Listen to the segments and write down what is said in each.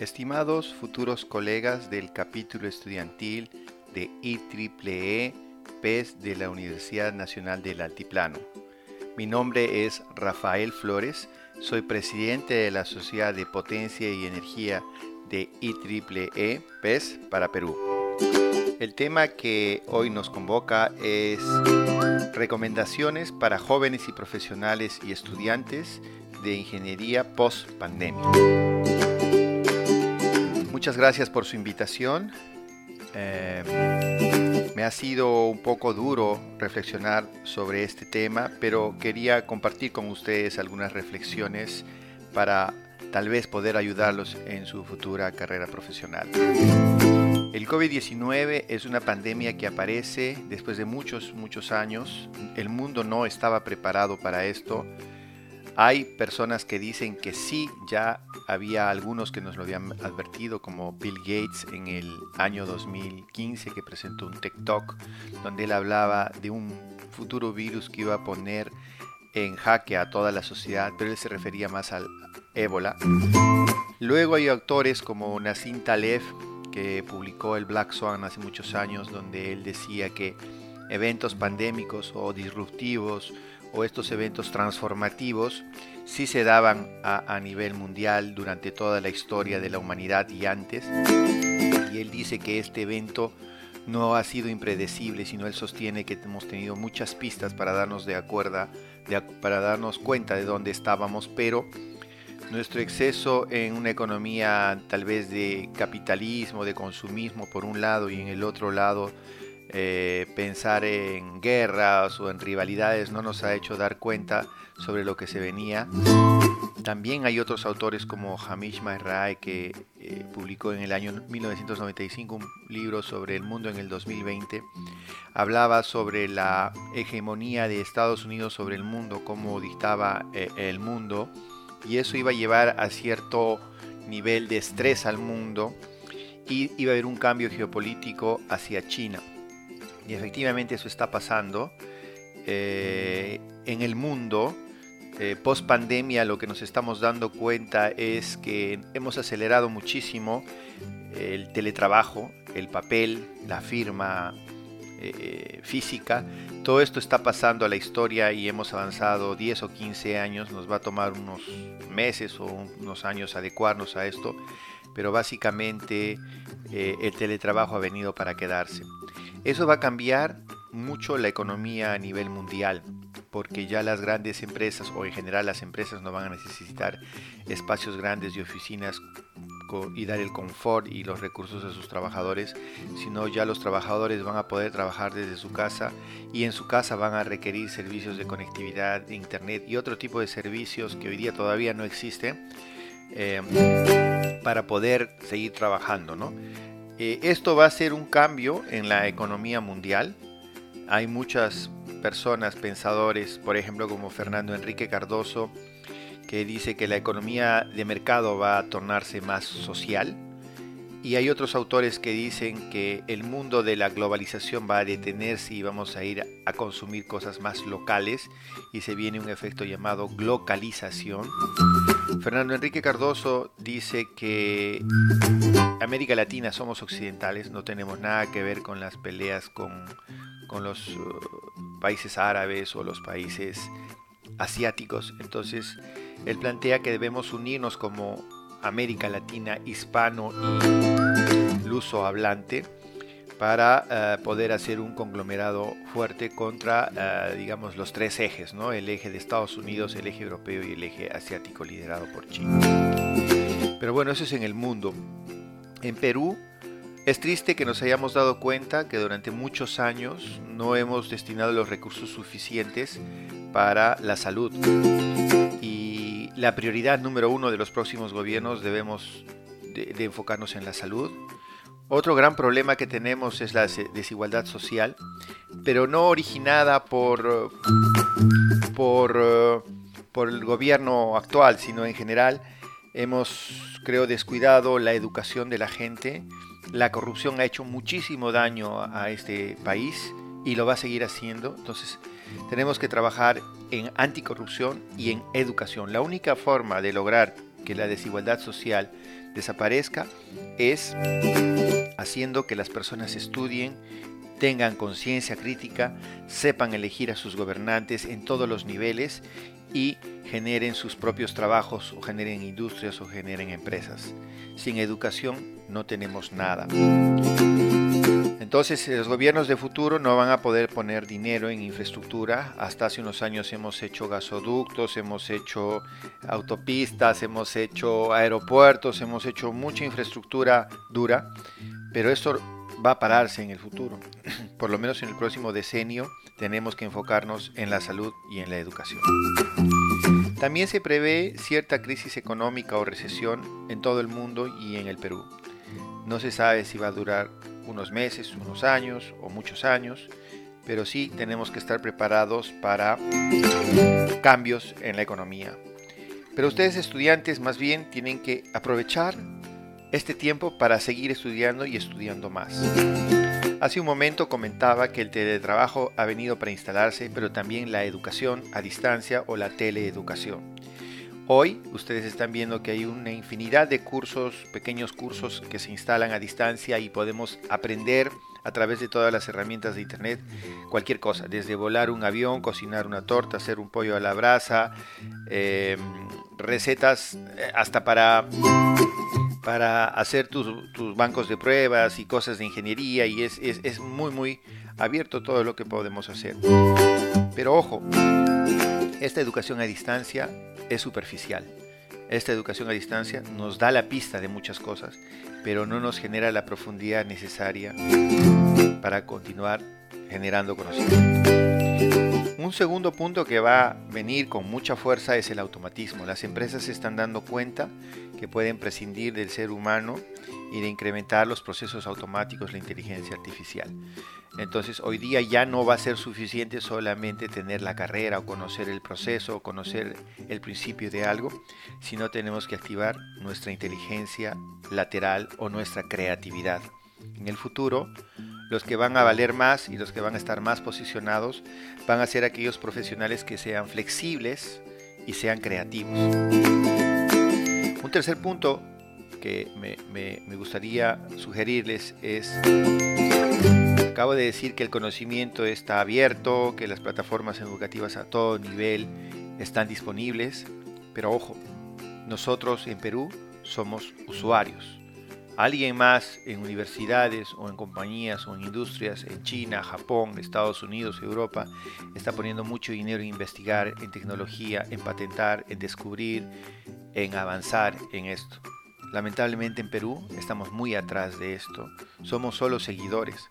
Estimados futuros colegas del capítulo estudiantil de IEEE PES de la Universidad Nacional del Altiplano. Mi nombre es Rafael Flores, soy presidente de la Sociedad de Potencia y Energía de IEEE PES para Perú. El tema que hoy nos convoca es recomendaciones para jóvenes y profesionales y estudiantes de ingeniería post pandemia. Muchas gracias por su invitación. Eh, me ha sido un poco duro reflexionar sobre este tema, pero quería compartir con ustedes algunas reflexiones para tal vez poder ayudarlos en su futura carrera profesional. El COVID-19 es una pandemia que aparece después de muchos, muchos años. El mundo no estaba preparado para esto. Hay personas que dicen que sí, ya había algunos que nos lo habían advertido, como Bill Gates en el año 2015, que presentó un TikTok donde él hablaba de un futuro virus que iba a poner en jaque a toda la sociedad, pero él se refería más al ébola. Luego hay autores como Nassim Taleb, que publicó el Black Swan hace muchos años, donde él decía que eventos pandémicos o disruptivos o estos eventos transformativos sí se daban a, nivel mundial durante toda la historia de la humanidad y antes. Y él dice que este evento no ha sido impredecible, sino él sostiene que hemos tenido muchas pistas para darnos de acuerdo, para darnos cuenta de dónde estábamos, pero nuestro exceso en una economía tal vez de capitalismo, de consumismo por un lado y en el otro lado eh, pensar en guerras o en rivalidades no nos ha hecho dar cuenta sobre lo que se venía. También hay otros autores como Hamish Mahray que eh, publicó en el año 1995 un libro sobre el mundo en el 2020. Hablaba sobre la hegemonía de Estados Unidos sobre el mundo, cómo dictaba eh, el mundo y eso iba a llevar a cierto nivel de estrés al mundo y iba a haber un cambio geopolítico hacia China. Y efectivamente eso está pasando. Eh, en el mundo, eh, post pandemia, lo que nos estamos dando cuenta es que hemos acelerado muchísimo el teletrabajo, el papel, la firma eh, física. Todo esto está pasando a la historia y hemos avanzado 10 o 15 años. Nos va a tomar unos meses o unos años adecuarnos a esto. Pero básicamente el teletrabajo ha venido para quedarse. Eso va a cambiar mucho la economía a nivel mundial, porque ya las grandes empresas o en general las empresas no van a necesitar espacios grandes y oficinas y dar el confort y los recursos a sus trabajadores, sino ya los trabajadores van a poder trabajar desde su casa y en su casa van a requerir servicios de conectividad, de internet y otro tipo de servicios que hoy día todavía no existen eh, para poder seguir trabajando, ¿no? Eh, esto va a ser un cambio en la economía mundial. Hay muchas personas, pensadores, por ejemplo como Fernando Enrique Cardoso, que dice que la economía de mercado va a tornarse más social. Y hay otros autores que dicen que el mundo de la globalización va a detenerse y vamos a ir a consumir cosas más locales y se viene un efecto llamado globalización. Fernando Enrique Cardoso dice que América Latina somos occidentales, no tenemos nada que ver con las peleas con, los uh, países árabes o los países asiáticos. Entonces, él plantea que debemos unirnos como América Latina, hispano y luso hablante para eh, poder hacer un conglomerado fuerte contra, eh, digamos, los tres ejes, ¿no? El eje de Estados Unidos, el eje europeo y el eje asiático liderado por China. Pero bueno, eso es en el mundo. En Perú es triste que nos hayamos dado cuenta que durante muchos años no hemos destinado los recursos suficientes para la salud. Y la prioridad número uno de los próximos gobiernos debemos de, enfocarnos en la salud. Otro gran problema que tenemos es la desigualdad social, pero no originada por, por, por el gobierno actual, sino en general hemos, creo, descuidado la educación de la gente. La corrupción ha hecho muchísimo daño a este país y lo va a seguir haciendo. Entonces, tenemos que trabajar en anticorrupción y en educación. La única forma de lograr que la desigualdad social desaparezca es haciendo que las personas estudien, tengan conciencia crítica, sepan elegir a sus gobernantes en todos los niveles y generen sus propios trabajos o generen industrias o generen empresas. Sin educación no tenemos nada. Entonces los gobiernos de futuro no van a poder poner dinero en infraestructura. Hasta hace unos años hemos hecho gasoductos, hemos hecho autopistas, hemos hecho aeropuertos, hemos hecho mucha infraestructura dura, pero esto va a pararse en el futuro. Por lo menos en el próximo decenio tenemos que enfocarnos en la salud y en la educación. También se prevé cierta crisis económica o recesión en todo el mundo y en el Perú. No se sabe si va a durar unos meses, unos años o muchos años, pero sí tenemos que estar preparados para cambios en la economía. Pero ustedes estudiantes más bien tienen que aprovechar este tiempo para seguir estudiando y estudiando más. Hace un momento comentaba que el teletrabajo ha venido para instalarse, pero también la educación a distancia o la teleeducación. Hoy ustedes están viendo que hay una infinidad de cursos, pequeños cursos que se instalan a distancia y podemos aprender a través de todas las herramientas de internet cualquier cosa, desde volar un avión, cocinar una torta, hacer un pollo a la brasa, em, recetas eh, hasta para, para hacer tus, bancos de pruebas y cosas de ingeniería y es, es muy muy abierto todo lo que podemos hacer. Pero ojo, esta educación a distancia es superficial. Esta educación a distancia nos da la pista de muchas cosas, pero no nos genera la profundidad necesaria para continuar generando conocimiento. Un segundo punto que va a venir con mucha fuerza es el automatismo. Las empresas se están dando cuenta que pueden prescindir del ser humano y de incrementar los procesos automáticos, la inteligencia artificial. Entonces hoy día ya no va a ser suficiente solamente tener la carrera o conocer el proceso o conocer el principio de algo, sino tenemos que activar nuestra inteligencia lateral o nuestra creatividad. En el futuro, los que van a valer más y los que van a estar más posicionados van a ser aquellos profesionales que sean flexibles y sean creativos. Tercer punto que me, me gustaría sugerirles es Acabo de decir que el conocimiento está abierto, que las plataformas educativas a todo nivel están disponibles, pero ojo, nosotros en Perú somos usuarios. Alguien más en universidades o en compañías o en industrias en China, Japón, Estados Unidos, Europa, está poniendo mucho dinero en investigar, en tecnología, en patentar, en descubrir, en avanzar en esto. Lamentablemente en Perú estamos muy atrás de esto. Somos solo seguidores.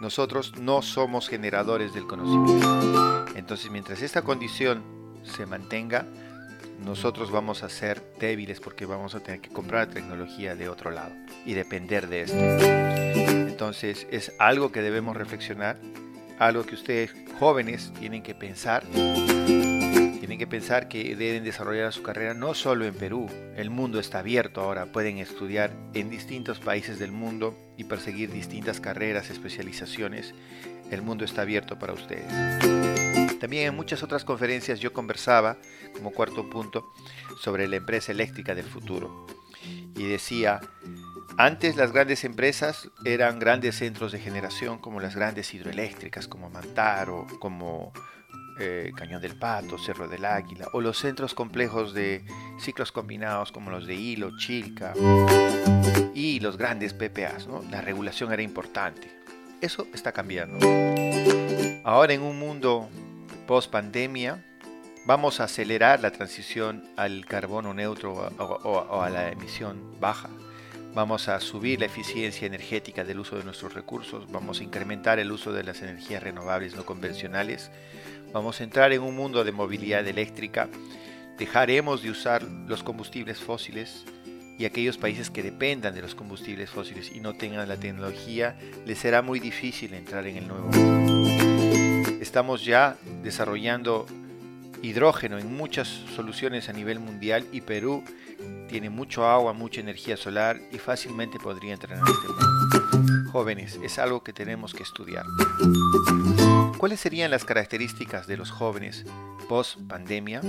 Nosotros no somos generadores del conocimiento. Entonces mientras esta condición se mantenga, nosotros vamos a ser débiles porque vamos a tener que comprar tecnología de otro lado y depender de esto. Entonces es algo que debemos reflexionar, algo que ustedes jóvenes tienen que pensar tienen que pensar que deben desarrollar su carrera no solo en Perú, el mundo está abierto ahora, pueden estudiar en distintos países del mundo y perseguir distintas carreras, especializaciones, el mundo está abierto para ustedes. También en muchas otras conferencias yo conversaba, como cuarto punto, sobre la empresa eléctrica del futuro. Y decía, antes las grandes empresas eran grandes centros de generación como las grandes hidroeléctricas, como Mantaro, como eh, Cañón del Pato, Cerro del Águila, o los centros complejos de ciclos combinados como los de Hilo, Chilca y los grandes PPAs. La regulación era importante. Eso está cambiando. Ahora en un mundo post pandemia, vamos a acelerar la transición al carbono neutro o a la emisión baja. Vamos a subir la eficiencia energética del uso de nuestros recursos, vamos a incrementar el uso de las energías renovables no convencionales, Vamos a entrar en un mundo de movilidad eléctrica. Dejaremos de usar los combustibles fósiles y aquellos países que dependan de los combustibles fósiles y no tengan la tecnología, les será muy difícil entrar en el nuevo mundo. Estamos ya desarrollando hidrógeno en muchas soluciones a nivel mundial y Perú tiene mucho agua, mucha energía solar y fácilmente podría entrar en este mundo. jóvenes es algo que tenemos que estudiar. ¿Cuáles serían las características de los jóvenes post pandemia?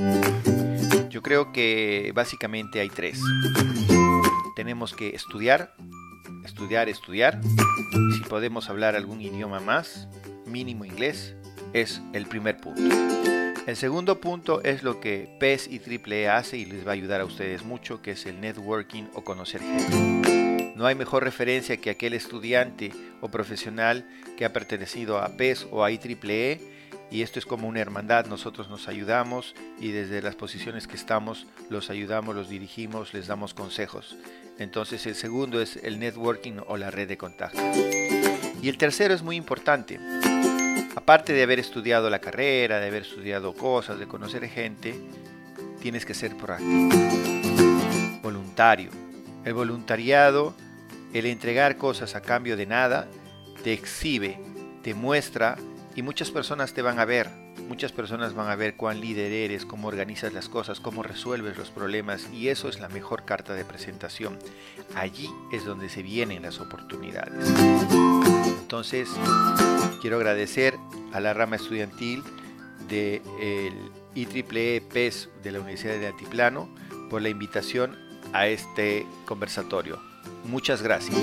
Yo creo que básicamente hay tres. Tenemos que estudiar, estudiar, estudiar. Si podemos hablar algún idioma más, mínimo inglés, es el primer punto. El segundo punto es lo que PES y AAA hace y les va a ayudar a ustedes mucho, que es el networking o conocer gente. No hay mejor referencia que aquel estudiante o profesional que ha pertenecido a PES o a IEEE y esto es como una hermandad, nosotros nos ayudamos y desde las posiciones que estamos los ayudamos, los dirigimos, les damos consejos. Entonces el segundo es el networking o la red de contactos. Y el tercero es muy importante. Aparte de haber estudiado la carrera, de haber estudiado cosas, de conocer gente, tienes que ser proactivo. Voluntario. El voluntariado, el entregar cosas a cambio de nada, te exhibe, te muestra y muchas personas te van a ver, muchas personas van a ver cuán líder eres, cómo organizas las cosas, cómo resuelves los problemas y eso es la mejor carta de presentación. Allí es donde se vienen las oportunidades. Entonces, quiero agradecer a la rama estudiantil del IEEE PES de la Universidad de Altiplano por la invitación a este conversatorio. Muchas gracias.